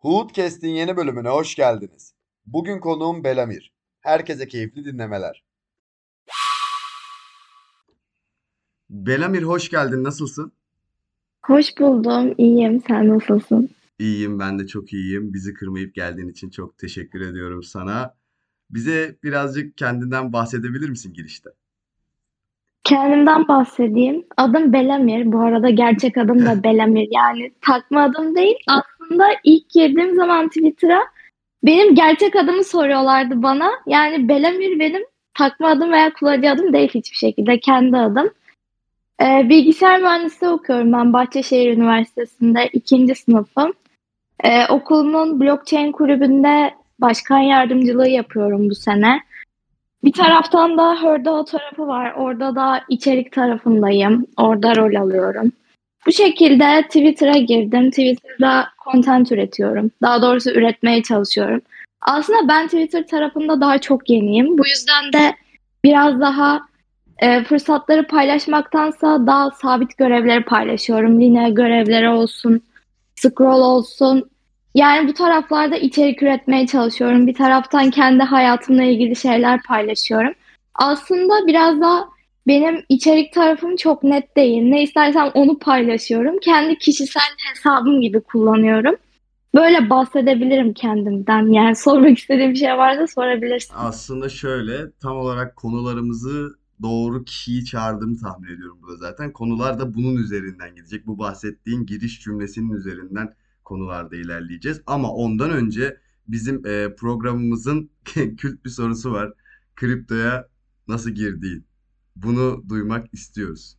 Hoodcast'in yeni bölümüne hoş geldiniz. Bugün konuğum Belamir. Herkese keyifli dinlemeler. Belamir hoş geldin. Nasılsın? Hoş buldum. İyiyim. Sen nasılsın? İyiyim, ben de çok iyiyim. Bizi kırmayıp geldiğin için çok teşekkür ediyorum sana. Bize birazcık kendinden bahsedebilir misin girişte? Kendimden bahsedeyim. Adım Belamir. Bu arada gerçek adım da Belamir. Yani takma adım değil. Aslında ilk girdiğim zaman Twitter'a benim gerçek adımı soruyorlardı bana. Yani Belamir benim takma adım veya kullanıcı adım değil hiçbir şekilde. Kendi adım. Ee, bilgisayar mühendisliği okuyorum ben Bahçeşehir Üniversitesi'nde ikinci sınıfım. Ee, okulumun blockchain kulübünde başkan yardımcılığı yapıyorum bu sene. Bir taraftan da Herdao tarafı var. Orada da içerik tarafındayım. Orada rol alıyorum. Bu şekilde Twitter'a girdim. Twitter'da content üretiyorum. Daha doğrusu üretmeye çalışıyorum. Aslında ben Twitter tarafında daha çok yeniyim. Bu yüzden de biraz daha e, fırsatları paylaşmaktansa daha sabit görevleri paylaşıyorum. Lineer görevleri olsun, scroll olsun. Yani bu taraflarda içerik üretmeye çalışıyorum. Bir taraftan kendi hayatımla ilgili şeyler paylaşıyorum. Aslında biraz da benim içerik tarafım çok net değil. Ne istersem onu paylaşıyorum. Kendi kişisel hesabım gibi kullanıyorum. Böyle bahsedebilirim kendimden. Yani sormak istediğim bir şey varsa sorabilirsin. Aslında şöyle, tam olarak konularımızı doğru kişiyi çağırdığımı tahmin ediyorum burada zaten. Konular da bunun üzerinden gidecek. Bu bahsettiğin giriş cümlesinin üzerinden konularda ilerleyeceğiz. Ama ondan önce bizim e, programımızın kült bir sorusu var. Kriptoya nasıl girdiğin. Bunu duymak istiyoruz.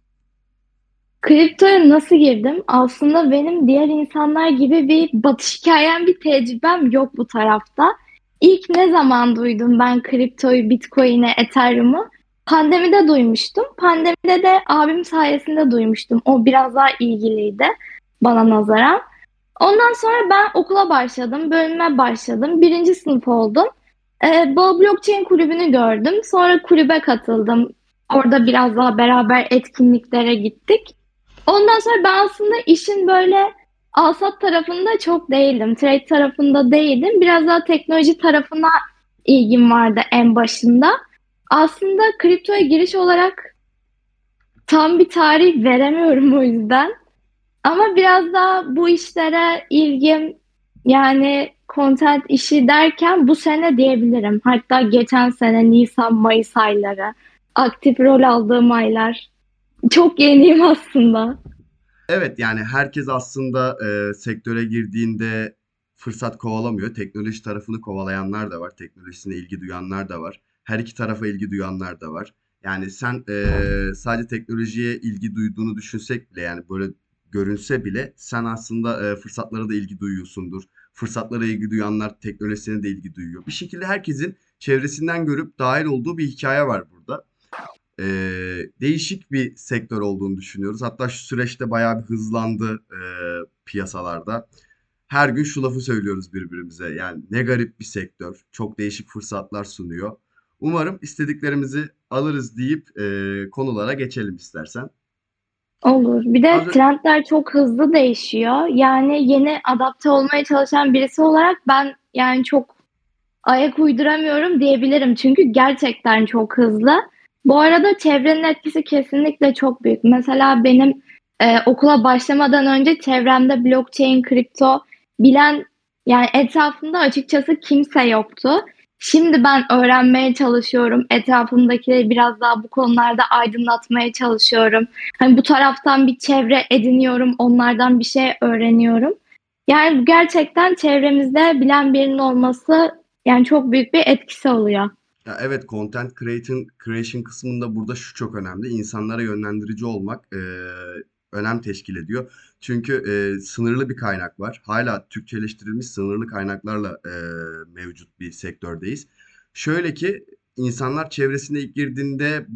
Kriptoya nasıl girdim? Aslında benim diğer insanlar gibi bir batış hikayem, bir tecrübem yok bu tarafta. İlk ne zaman duydum ben kriptoyu, Bitcoin'i, Ethereum'u? Pandemide duymuştum. Pandemide de abim sayesinde duymuştum. O biraz daha ilgiliydi bana nazaran. Ondan sonra ben okula başladım, bölüme başladım. Birinci sınıf oldum. Ee, bu blockchain kulübünü gördüm. Sonra kulübe katıldım. Orada biraz daha beraber etkinliklere gittik. Ondan sonra ben aslında işin böyle alsat tarafında çok değildim. Trade tarafında değildim. Biraz daha teknoloji tarafına ilgim vardı en başında. Aslında kriptoya giriş olarak tam bir tarih veremiyorum o yüzden. Ama biraz daha bu işlere ilgim yani content işi derken bu sene diyebilirim. Hatta geçen sene Nisan, Mayıs ayları aktif rol aldığım aylar. Çok yeniyim aslında. Evet yani herkes aslında e, sektöre girdiğinde fırsat kovalamıyor. Teknoloji tarafını kovalayanlar da var. Teknolojisine ilgi duyanlar da var. Her iki tarafa ilgi duyanlar da var. Yani sen e, sadece teknolojiye ilgi duyduğunu düşünsek bile yani böyle görünse bile sen aslında e, fırsatlara da ilgi duyuyorsundur. Fırsatlara ilgi duyanlar teknolojisine de ilgi duyuyor. Bir şekilde herkesin çevresinden görüp dahil olduğu bir hikaye var burada. E, değişik bir sektör olduğunu düşünüyoruz. Hatta şu süreçte bayağı bir hızlandı e, piyasalarda. Her gün şu lafı söylüyoruz birbirimize. Yani ne garip bir sektör. Çok değişik fırsatlar sunuyor. Umarım istediklerimizi alırız deyip e, konulara geçelim istersen. Olur. Bir de trendler çok hızlı değişiyor. Yani yeni adapte olmaya çalışan birisi olarak ben yani çok ayak uyduramıyorum diyebilirim. Çünkü gerçekten çok hızlı. Bu arada çevrenin etkisi kesinlikle çok büyük. Mesela benim e, okula başlamadan önce çevremde blockchain, kripto bilen yani etrafımda açıkçası kimse yoktu. Şimdi ben öğrenmeye çalışıyorum. Etrafımdakileri biraz daha bu konularda aydınlatmaya çalışıyorum. Hani bu taraftan bir çevre ediniyorum, onlardan bir şey öğreniyorum. Yani gerçekten çevremizde bilen birinin olması yani çok büyük bir etkisi oluyor. Ya evet content creation, creation kısmında burada şu çok önemli. İnsanlara yönlendirici olmak e, önem teşkil ediyor. Çünkü e, sınırlı bir kaynak var. Hala Türkçeleştirilmiş sınırlı kaynaklarla e, mevcut bir sektördeyiz. Şöyle ki insanlar çevresine ilk girdiğinde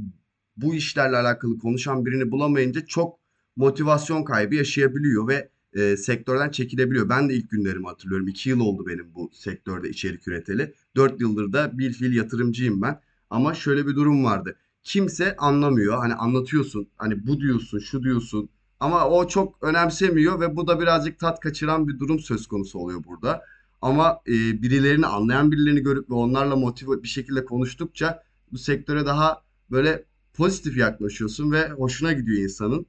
bu işlerle alakalı konuşan birini bulamayınca çok motivasyon kaybı yaşayabiliyor ve e, sektörden çekilebiliyor. Ben de ilk günlerimi hatırlıyorum. İki yıl oldu benim bu sektörde içerik üreteli. Dört yıldır da bir fil yatırımcıyım ben. Ama şöyle bir durum vardı. Kimse anlamıyor. Hani anlatıyorsun. Hani bu diyorsun, şu diyorsun. Ama o çok önemsemiyor ve bu da birazcık tat kaçıran bir durum söz konusu oluyor burada. Ama e, birilerini anlayan birilerini görüp ve onlarla motive bir şekilde konuştukça bu sektöre daha böyle pozitif yaklaşıyorsun ve hoşuna gidiyor insanın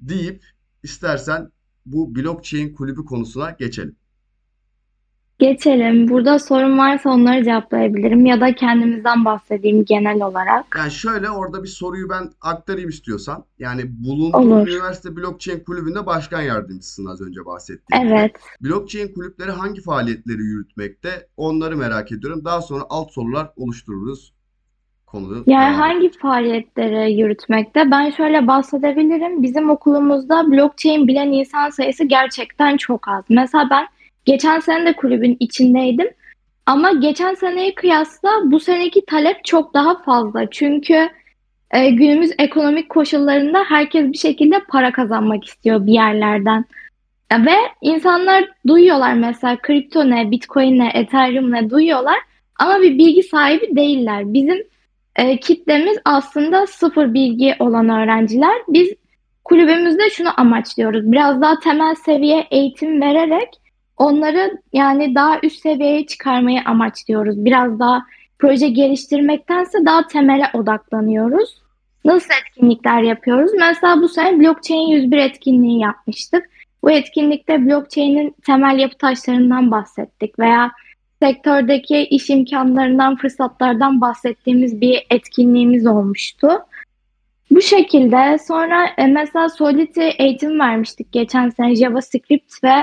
deyip istersen bu blockchain kulübü konusuna geçelim. Geçelim. Burada sorun varsa onları cevaplayabilirim ya da kendimizden bahsedeyim genel olarak. Yani şöyle orada bir soruyu ben aktarayım istiyorsan. Yani bulunduğun Olur. üniversite blockchain kulübünde başkan yardımcısın az önce bahsettiğim gibi. Evet. Blockchain kulüpleri hangi faaliyetleri yürütmekte? Onları merak ediyorum. Daha sonra alt sorular oluştururuz. Konu Yani hangi faaliyetleri yürütmekte? Ben şöyle bahsedebilirim. Bizim okulumuzda blockchain bilen insan sayısı gerçekten çok az. Mesela ben geçen sene de kulübün içindeydim. Ama geçen seneye kıyasla bu seneki talep çok daha fazla. Çünkü e, günümüz ekonomik koşullarında herkes bir şekilde para kazanmak istiyor bir yerlerden. Ve insanlar duyuyorlar mesela kripto ne, bitcoin ne, ethereum ne duyuyorlar ama bir bilgi sahibi değiller. Bizim e, kitlemiz aslında sıfır bilgi olan öğrenciler. Biz kulübümüzde şunu amaçlıyoruz. Biraz daha temel seviye eğitim vererek onları yani daha üst seviyeye çıkarmayı amaçlıyoruz. Biraz daha proje geliştirmektense daha temele odaklanıyoruz. Nasıl etkinlikler yapıyoruz? Mesela bu sene Blockchain 101 etkinliği yapmıştık. Bu etkinlikte blockchain'in temel yapı taşlarından bahsettik veya sektördeki iş imkanlarından, fırsatlardan bahsettiğimiz bir etkinliğimiz olmuştu. Bu şekilde sonra e, mesela Solidity eğitim vermiştik geçen sene JavaScript ve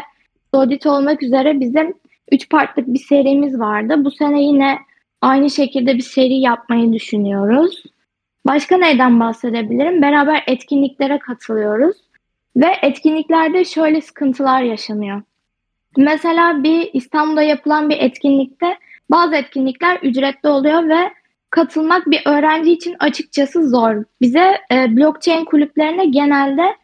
Solidity olmak üzere bizim 3 partlık bir serimiz vardı. Bu sene yine aynı şekilde bir seri yapmayı düşünüyoruz. Başka neyden bahsedebilirim? Beraber etkinliklere katılıyoruz ve etkinliklerde şöyle sıkıntılar yaşanıyor. Mesela bir İstanbul'da yapılan bir etkinlikte bazı etkinlikler ücretli oluyor ve katılmak bir öğrenci için açıkçası zor. Bize e, blockchain kulüplerine genelde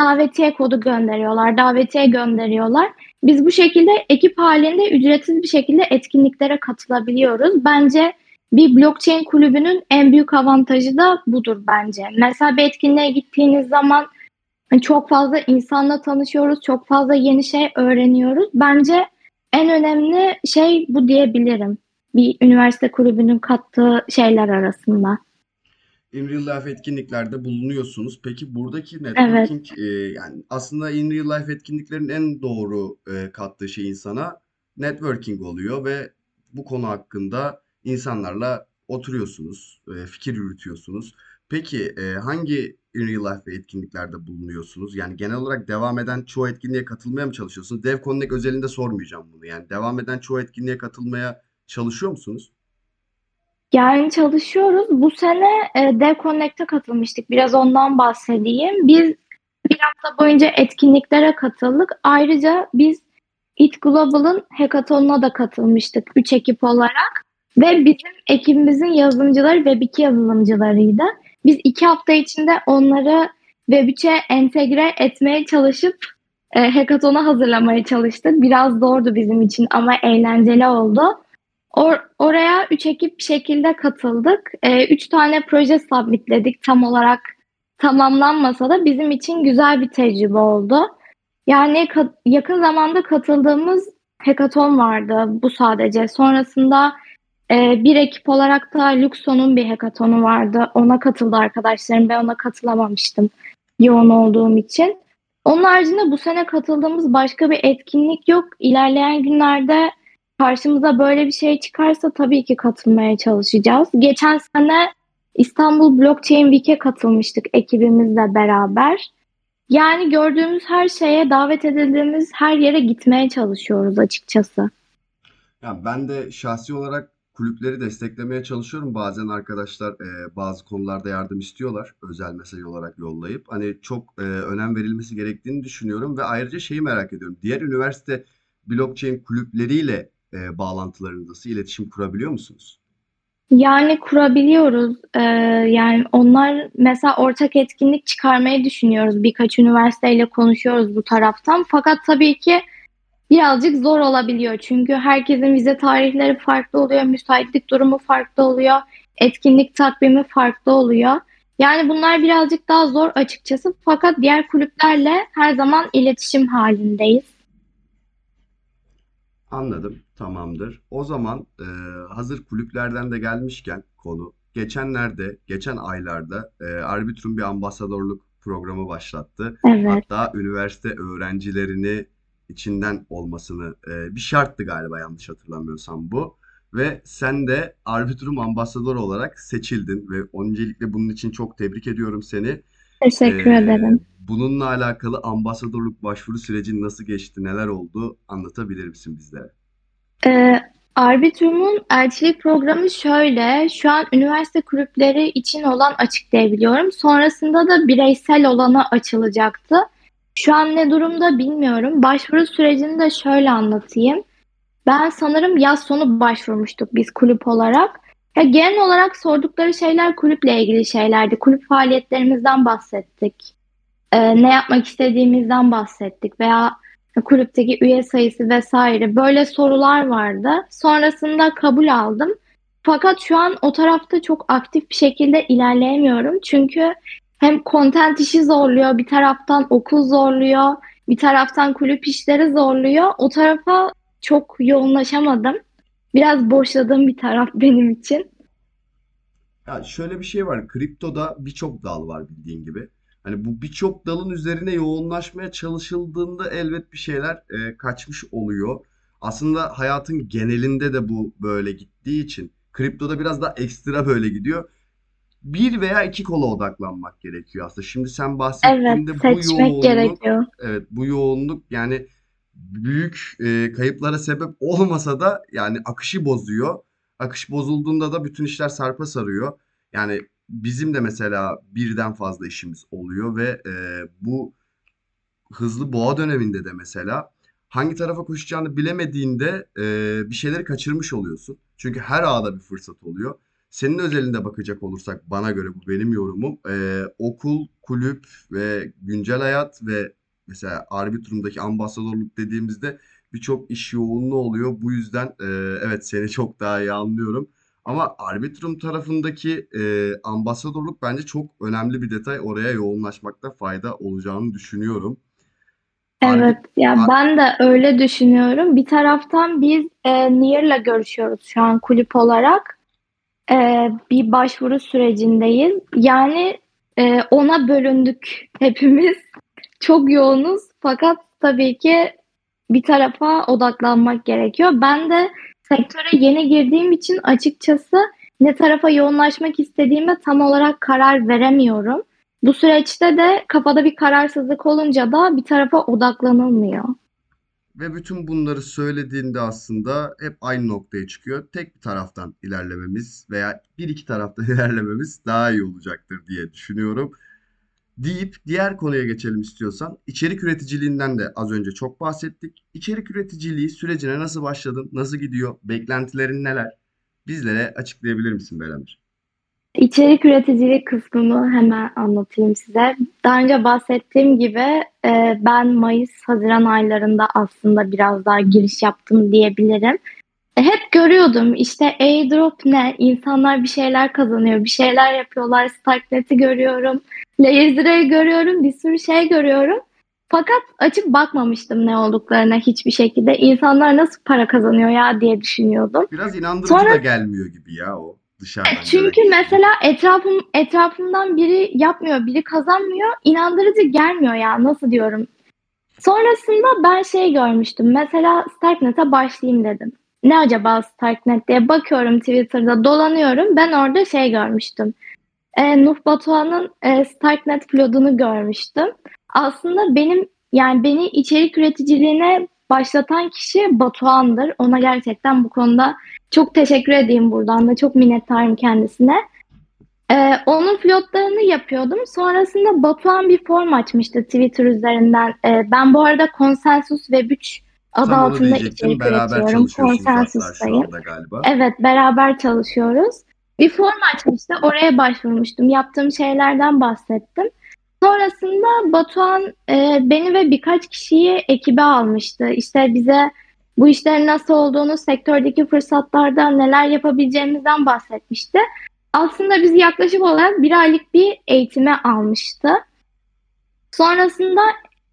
davetiye kodu gönderiyorlar, davetiye gönderiyorlar. Biz bu şekilde ekip halinde ücretsiz bir şekilde etkinliklere katılabiliyoruz. Bence bir blockchain kulübünün en büyük avantajı da budur bence. Mesela bir etkinliğe gittiğiniz zaman çok fazla insanla tanışıyoruz, çok fazla yeni şey öğreniyoruz. Bence en önemli şey bu diyebilirim. Bir üniversite kulübünün kattığı şeyler arasında. In Real Life etkinliklerde bulunuyorsunuz. Peki buradaki Evet. networking e, yani aslında In Real Life etkinliklerin en doğru e, kattığı şey insana networking oluyor ve bu konu hakkında insanlarla oturuyorsunuz, e, fikir yürütüyorsunuz. Peki e, hangi In Real Life etkinliklerde bulunuyorsunuz? Yani genel olarak devam eden çoğu etkinliğe katılmaya mı çalışıyorsunuz? Dev Connect özelinde sormayacağım bunu. Yani devam eden çoğu etkinliğe katılmaya çalışıyor musunuz? Yani çalışıyoruz. Bu sene e, Dev Connect'e katılmıştık. Biraz ondan bahsedeyim. Biz bir hafta boyunca etkinliklere katıldık. Ayrıca biz It Global'ın hackathonuna da katılmıştık. Üç ekip olarak. Ve bizim ekibimizin yazılımcıları Web2 yazılımcılarıydı. Biz iki hafta içinde onları Web3'e entegre etmeye çalışıp e, hackathon'a hazırlamaya çalıştık. Biraz zordu bizim için ama eğlenceli oldu. Or- oraya üç ekip şekilde katıldık. E, üç tane proje submitledik. Tam olarak tamamlanmasa da bizim için güzel bir tecrübe oldu. Yani yakın zamanda katıldığımız hackathon vardı bu sadece. Sonrasında ee, bir ekip olarak da Luxon'un bir hackathonu vardı. Ona katıldı arkadaşlarım. Ben ona katılamamıştım yoğun olduğum için. Onun haricinde bu sene katıldığımız başka bir etkinlik yok. İlerleyen günlerde karşımıza böyle bir şey çıkarsa tabii ki katılmaya çalışacağız. Geçen sene İstanbul Blockchain Week'e katılmıştık ekibimizle beraber. Yani gördüğümüz her şeye, davet edildiğimiz her yere gitmeye çalışıyoruz açıkçası. Ya ben de şahsi olarak kulüpleri desteklemeye çalışıyorum. Bazen arkadaşlar e, bazı konularda yardım istiyorlar. Özel mesaj olarak yollayıp. Hani çok e, önem verilmesi gerektiğini düşünüyorum ve ayrıca şeyi merak ediyorum. Diğer üniversite blockchain kulüpleriyle e, bağlantılarınız nasıl, iletişim kurabiliyor musunuz? Yani kurabiliyoruz. Ee, yani onlar mesela ortak etkinlik çıkarmayı düşünüyoruz. Birkaç üniversiteyle konuşuyoruz bu taraftan. Fakat tabii ki birazcık zor olabiliyor. Çünkü herkesin vize tarihleri farklı oluyor, müsaitlik durumu farklı oluyor, etkinlik takvimi farklı oluyor. Yani bunlar birazcık daha zor açıkçası. Fakat diğer kulüplerle her zaman iletişim halindeyiz. Anladım, tamamdır. O zaman e, hazır kulüplerden de gelmişken konu, geçenlerde, geçen aylarda e, Arbitrum bir ambasadorluk programı başlattı. Evet, Hatta üniversite öğrencilerini içinden olmasını e, bir şarttı galiba yanlış hatırlamıyorsam bu. Ve sen de Arbitrum ambasador olarak seçildin ve öncelikle bunun için çok tebrik ediyorum seni. teşekkür E, ederim. bununla alakalı ambasadorluk başvuru sürecin nasıl geçti, neler oldu anlatabilir misin bizlere? Ee, Arbitrum'un elçilik programı şöyle. Şu an üniversite kulüpleri için olan açık diye biliyorum. Sonrasında da bireysel olana açılacaktı. Şu an ne durumda bilmiyorum. Başvuru sürecini de şöyle anlatayım. Ben sanırım yaz sonu başvurmuştuk biz kulüp olarak. Ya genel olarak sordukları şeyler kulüple ilgili şeylerdi. Kulüp faaliyetlerimizden bahsettik. Ee, ne yapmak istediğimizden bahsettik veya kulüpteki üye sayısı vesaire böyle sorular vardı. Sonrasında kabul aldım. Fakat şu an o tarafta çok aktif bir şekilde ilerleyemiyorum. Çünkü hem content işi zorluyor, bir taraftan okul zorluyor, bir taraftan kulüp işleri zorluyor. O tarafa çok yoğunlaşamadım. Biraz boşladığım bir taraf benim için. Ya şöyle bir şey var. Kriptoda birçok dal var bildiğin gibi. Hani bu birçok dalın üzerine yoğunlaşmaya çalışıldığında elbet bir şeyler e, kaçmış oluyor. Aslında hayatın genelinde de bu böyle gittiği için kriptoda biraz daha ekstra böyle gidiyor. Bir veya iki kola odaklanmak gerekiyor aslında. Şimdi sen Evet, bahsettiğinde bu seçmek yoğunluk, gerekiyor. evet bu yoğunluk yani büyük e, kayıplara sebep olmasa da yani akışı bozuyor. Akış bozulduğunda da bütün işler sarpa sarıyor. Yani bizim de mesela birden fazla işimiz oluyor ve e, bu hızlı boğa döneminde de mesela hangi tarafa koşacağını bilemediğinde e, bir şeyleri kaçırmış oluyorsun. Çünkü her ağda bir fırsat oluyor. Senin özelinde bakacak olursak bana göre bu benim yorumum. E, okul, kulüp ve güncel hayat ve mesela Arbitrum'daki ambasadorluk dediğimizde birçok iş yoğunluğu oluyor. Bu yüzden e, evet seni çok daha iyi anlıyorum. Ama Arbitrum tarafındaki e, ambasadorluk bence çok önemli bir detay. Oraya yoğunlaşmakta fayda olacağını düşünüyorum. Evet, Arbit, ya ben de öyle düşünüyorum. Bir taraftan biz e, Nier'la görüşüyoruz şu an kulüp olarak. E, bir başvuru sürecindeyiz. Yani e, ona bölündük hepimiz. Çok yoğunuz fakat tabii ki bir tarafa odaklanmak gerekiyor. Ben de sektöre yeni girdiğim için açıkçası ne tarafa yoğunlaşmak istediğime tam olarak karar veremiyorum. Bu süreçte de kafada bir kararsızlık olunca da bir tarafa odaklanılmıyor. Ve bütün bunları söylediğinde aslında hep aynı noktaya çıkıyor. Tek bir taraftan ilerlememiz veya bir iki taraftan ilerlememiz daha iyi olacaktır diye düşünüyorum. Deyip diğer konuya geçelim istiyorsan. İçerik üreticiliğinden de az önce çok bahsettik. İçerik üreticiliği sürecine nasıl başladın? Nasıl gidiyor? Beklentilerin neler? Bizlere açıklayabilir misin Belenir? İçerik üreticilik kısmını hemen anlatayım size. Daha önce bahsettiğim gibi e, ben Mayıs-Haziran aylarında aslında biraz daha giriş yaptım diyebilirim. E, hep görüyordum işte airdrop ne? İnsanlar bir şeyler kazanıyor, bir şeyler yapıyorlar. Starknet'i görüyorum, Laser'ı görüyorum, bir sürü şey görüyorum. Fakat açıp bakmamıştım ne olduklarına hiçbir şekilde. İnsanlar nasıl para kazanıyor ya diye düşünüyordum. Biraz inandırıcı Sonra da gelmiyor gibi ya o dışarıdan çünkü gören mesela etrafım etrafımdan biri yapmıyor, biri kazanmıyor. inandırıcı gelmiyor ya nasıl diyorum. Sonrasında ben şey görmüştüm. Mesela Starknet'e başlayayım dedim. Ne acaba Starknet diye bakıyorum Twitter'da dolanıyorum. Ben orada şey görmüştüm. E, Nuh Batuhan'ın e, Starknet vlogunu görmüştüm. Aslında benim yani beni içerik üreticiliğine başlatan kişi Batuhan'dır. Ona gerçekten bu konuda çok teşekkür edeyim buradan da. Çok minnettarım kendisine. Ee, onun pilotlarını yapıyordum. Sonrasında Batuhan bir form açmıştı Twitter üzerinden. Ee, ben bu arada Consensus Web 3 adı Tam altında içerik üretiyorum. galiba. Evet, beraber çalışıyoruz. Bir form açmıştı. Oraya başvurmuştum. Yaptığım şeylerden bahsettim. Sonrasında Batuhan e, beni ve birkaç kişiyi ekibe almıştı. İşte bize bu işlerin nasıl olduğunu, sektördeki fırsatlardan neler yapabileceğimizden bahsetmişti. Aslında bizi yaklaşık olarak bir aylık bir eğitime almıştı. Sonrasında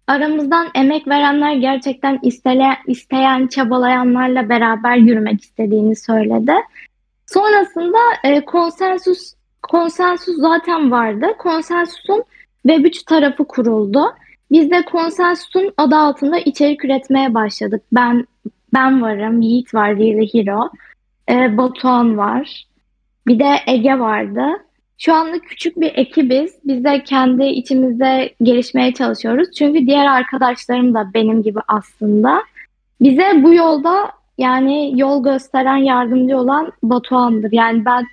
aramızdan emek verenler gerçekten istele, isteyen, çabalayanlarla beraber yürümek istediğini söyledi. Sonrasında e, konsensus konsensus zaten vardı. Konsensusun Web3 tarafı kuruldu. Biz de konsensusun adı altında içerik üretmeye başladık. Ben ben varım, Yiğit var, Real Hero, e, Batuhan var, bir de Ege vardı. Şu anlık küçük bir ekibiz. Biz de kendi içimizde gelişmeye çalışıyoruz. Çünkü diğer arkadaşlarım da benim gibi aslında. Bize bu yolda yani yol gösteren, yardımcı olan Batuhan'dır. Yani ben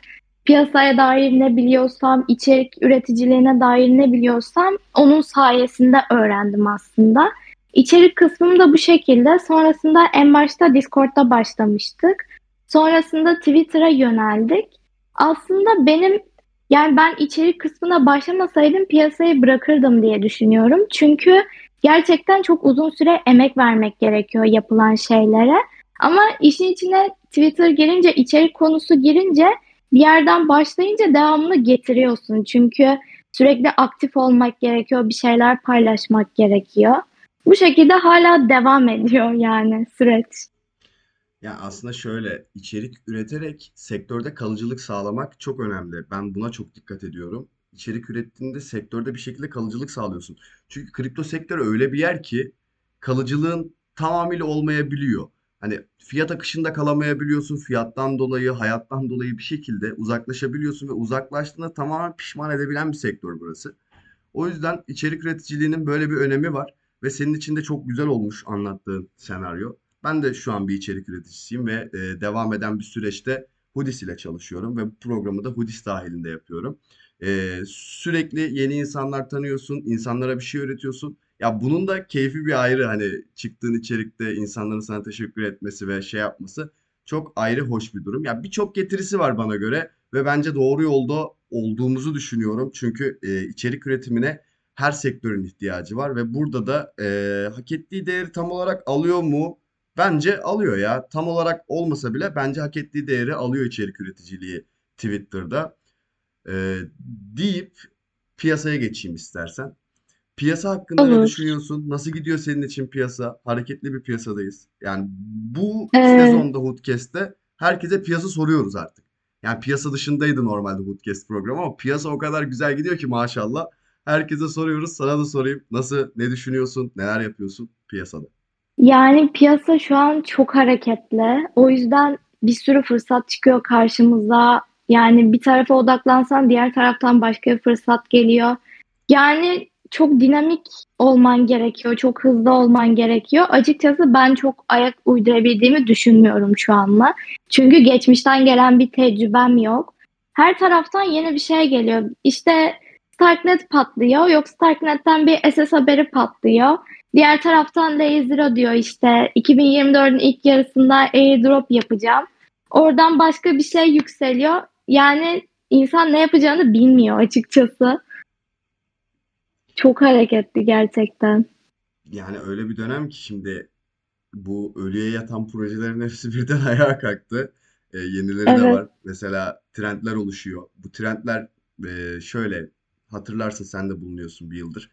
piyasaya dair ne biliyorsam, içerik üreticiliğine dair ne biliyorsam onun sayesinde öğrendim aslında. İçerik kısmım da bu şekilde. Sonrasında en başta Discord'da başlamıştık. Sonrasında Twitter'a yöneldik. Aslında benim yani ben içerik kısmına başlamasaydım piyasayı bırakırdım diye düşünüyorum. Çünkü gerçekten çok uzun süre emek vermek gerekiyor yapılan şeylere. Ama işin içine Twitter girince, içerik konusu girince bir yerden başlayınca devamını getiriyorsun. Çünkü sürekli aktif olmak gerekiyor, bir şeyler paylaşmak gerekiyor. Bu şekilde hala devam ediyor yani süreç. Ya aslında şöyle içerik üreterek sektörde kalıcılık sağlamak çok önemli. Ben buna çok dikkat ediyorum. İçerik ürettiğinde sektörde bir şekilde kalıcılık sağlıyorsun. Çünkü kripto sektörü öyle bir yer ki kalıcılığın tamamıyla olmayabiliyor. Hani fiyat akışında kalamayabiliyorsun. Fiyattan dolayı, hayattan dolayı bir şekilde uzaklaşabiliyorsun ve uzaklaştığında tamamen pişman edebilen bir sektör burası. O yüzden içerik üreticiliğinin böyle bir önemi var ve senin için de çok güzel olmuş anlattığın senaryo. Ben de şu an bir içerik üreticisiyim ve e, devam eden bir süreçte Hudis ile çalışıyorum ve bu programı da Hudis dahilinde yapıyorum. E, sürekli yeni insanlar tanıyorsun, insanlara bir şey öğretiyorsun. Ya bunun da keyfi bir ayrı hani çıktığın içerikte insanların sana teşekkür etmesi ve şey yapması çok ayrı hoş bir durum. Ya birçok getirisi var bana göre ve bence doğru yolda olduğumuzu düşünüyorum. Çünkü e, içerik üretimine her sektörün ihtiyacı var ve burada da e, hak ettiği değeri tam olarak alıyor mu? Bence alıyor ya. Tam olarak olmasa bile bence hak ettiği değeri alıyor içerik üreticiliği Twitter'da. Ee, deyip piyasaya geçeyim istersen. Piyasa hakkında ne Olur. düşünüyorsun? Nasıl gidiyor senin için piyasa? Hareketli bir piyasadayız. Yani bu Ee, sezonda Hoodcast'te herkese piyasa soruyoruz artık. Yani piyasa dışındaydı normalde Hoodcast programı ama piyasa o kadar güzel gidiyor ki maşallah. Herkese soruyoruz. Sana da sorayım. Nasıl, ne düşünüyorsun? Neler yapıyorsun piyasada? yani piyasa şu an çok hareketli. O yüzden bir sürü fırsat çıkıyor karşımıza. Yani bir tarafa odaklansan diğer taraftan başka bir fırsat geliyor. Yani çok dinamik olman gerekiyor, çok hızlı olman gerekiyor. Açıkçası ben çok ayak uydurabildiğimi düşünmüyorum şu anla. Çünkü geçmişten gelen bir tecrübem yok. Her taraftan yeni bir şey geliyor. İşte Starknet patlıyor, yok Starknet'ten bir SS haberi patlıyor. Diğer taraftan Layer Zero diyor işte 2024'ün ilk yarısında airdrop yapacağım. Oradan başka bir şey yükseliyor. Yani insan ne yapacağını bilmiyor açıkçası. Çok hareketli gerçekten. Yani öyle bir dönem ki şimdi bu ölüye yatan projelerin hepsi birden ayağa kalktı. E, yenileri de Evet. var. Mesela trendler oluşuyor. Bu trendler e, şöyle hatırlarsa sen de bulunuyorsun bir yıldır.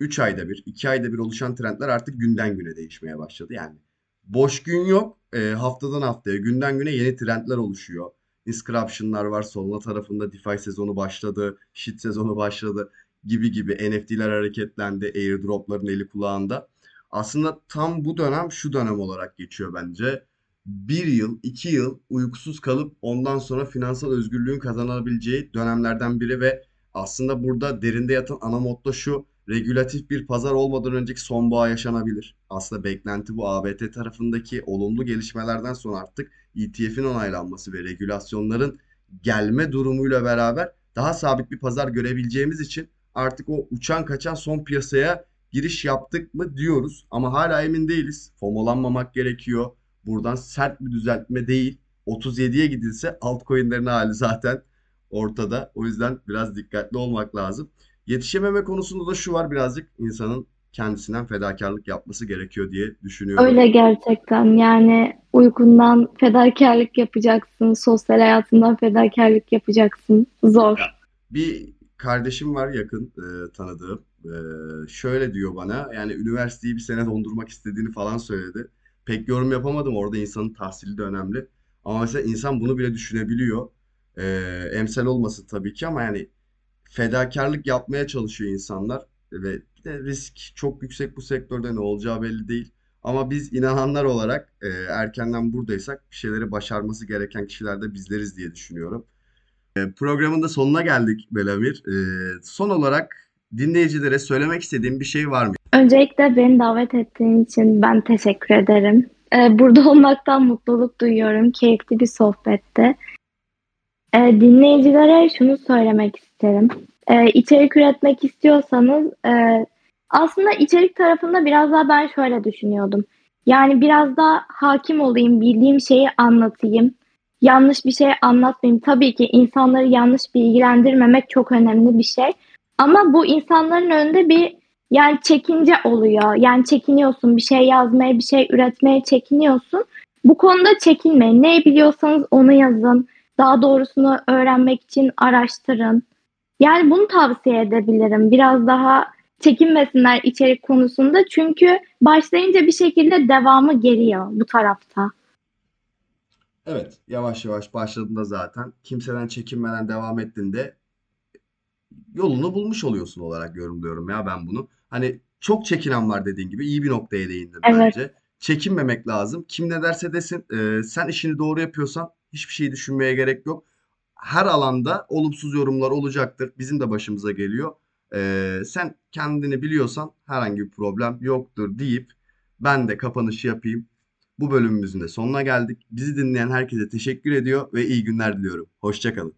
3 ayda bir, 2 ayda bir oluşan trendler artık günden güne değişmeye başladı. Yani boş gün yok. E, haftadan haftaya, günden güne yeni trendler oluşuyor. Inscription'lar var. Solana tarafında DeFi sezonu başladı. Shit sezonu başladı gibi gibi NFT'ler hareketlendi. Airdrop'ların eli kulağında. Aslında tam bu dönem şu dönem olarak geçiyor bence. Bir yıl, iki yıl uykusuz kalıp ondan sonra finansal özgürlüğün kazanabileceği dönemlerden biri ve aslında burada derinde yatan ana motto şu. Regülatif bir pazar olmadan önceki sonbahar yaşanabilir. Aslında beklenti bu ABD tarafındaki olumlu gelişmelerden sonra artık ETF'in onaylanması ve regülasyonların gelme durumuyla beraber daha sabit bir pazar görebileceğimiz için artık o uçan kaçan son piyasaya giriş yaptık mı diyoruz. Ama hala emin değiliz. FOMOlanmamak gerekiyor. Buradan sert bir düzeltme değil. 37'ye gidilse altcoin'lerin hali zaten ortada. O yüzden biraz dikkatli olmak lazım. Yetişememe konusunda da şu var birazcık insanın kendisinden fedakarlık yapması gerekiyor diye düşünüyorum. Öyle gerçekten yani uykundan fedakarlık yapacaksın, sosyal hayatından fedakarlık yapacaksın. Zor. Bir kardeşim var yakın e, tanıdığım. E, şöyle diyor bana yani üniversiteyi bir sene dondurmak istediğini falan söyledi. Pek yorum yapamadım orada insanın tahsili de önemli. Ama mesela insan bunu bile düşünebiliyor. E, emsal olmasın tabii ki ama yani fedakarlık yapmaya çalışıyor insanlar ve bir de risk çok yüksek bu sektörde ne olacağı belli değil. Ama biz inananlar olarak e, erkenden buradaysak bir şeyleri başarması gereken kişiler de bizleriz diye düşünüyorum. E, Programın da sonuna geldik Belamir. E, son olarak dinleyicilere söylemek istediğim bir şey var mı? Öncelikle beni davet ettiğin için ben teşekkür ederim. Ee, burada olmaktan mutluluk duyuyorum. Keyifli bir sohbetti. Ee, dinleyicilere şunu söylemek isterim. Ee, içerik üretmek istiyorsanız e, aslında içerik tarafında biraz daha ben şöyle düşünüyordum. Yani biraz daha hakim olayım, bildiğim şeyi anlatayım. Yanlış bir şey anlatmayayım. Tabii ki insanları yanlış bilgilendirmemek çok önemli bir şey. Ama bu insanların önünde bir yani çekince oluyor. Yani çekiniyorsun bir şey yazmaya, bir şey üretmeye çekiniyorsun. Bu konuda çekinmeyin. Ne biliyorsanız onu yazın. Daha doğrusunu öğrenmek için araştırın. Yani bunu tavsiye edebilirim. Biraz daha çekinmesinler içerik konusunda. Çünkü başlayınca bir şekilde devamı geliyor bu tarafta. Evet, yavaş yavaş başladığında zaten kimseden çekinmeden devam ettiğinde yolunu bulmuş oluyorsun olarak yorumluyorum ya ben bunu. Hani çok çekinen var dediğin gibi iyi bir noktaya değindin Evet. bence. Çekinmemek lazım. Kim ne derse desin, e, sen işini doğru yapıyorsan hiçbir şey düşünmeye gerek yok. Her alanda olumsuz yorumlar olacaktır. Bizim de başımıza geliyor. E, sen kendini biliyorsan herhangi bir problem yoktur deyip ben de kapanışı yapayım. Bu bölümümüzün de sonuna geldik. Bizi dinleyen herkese teşekkür ediyor ve iyi günler diliyorum. Hoşça kalın.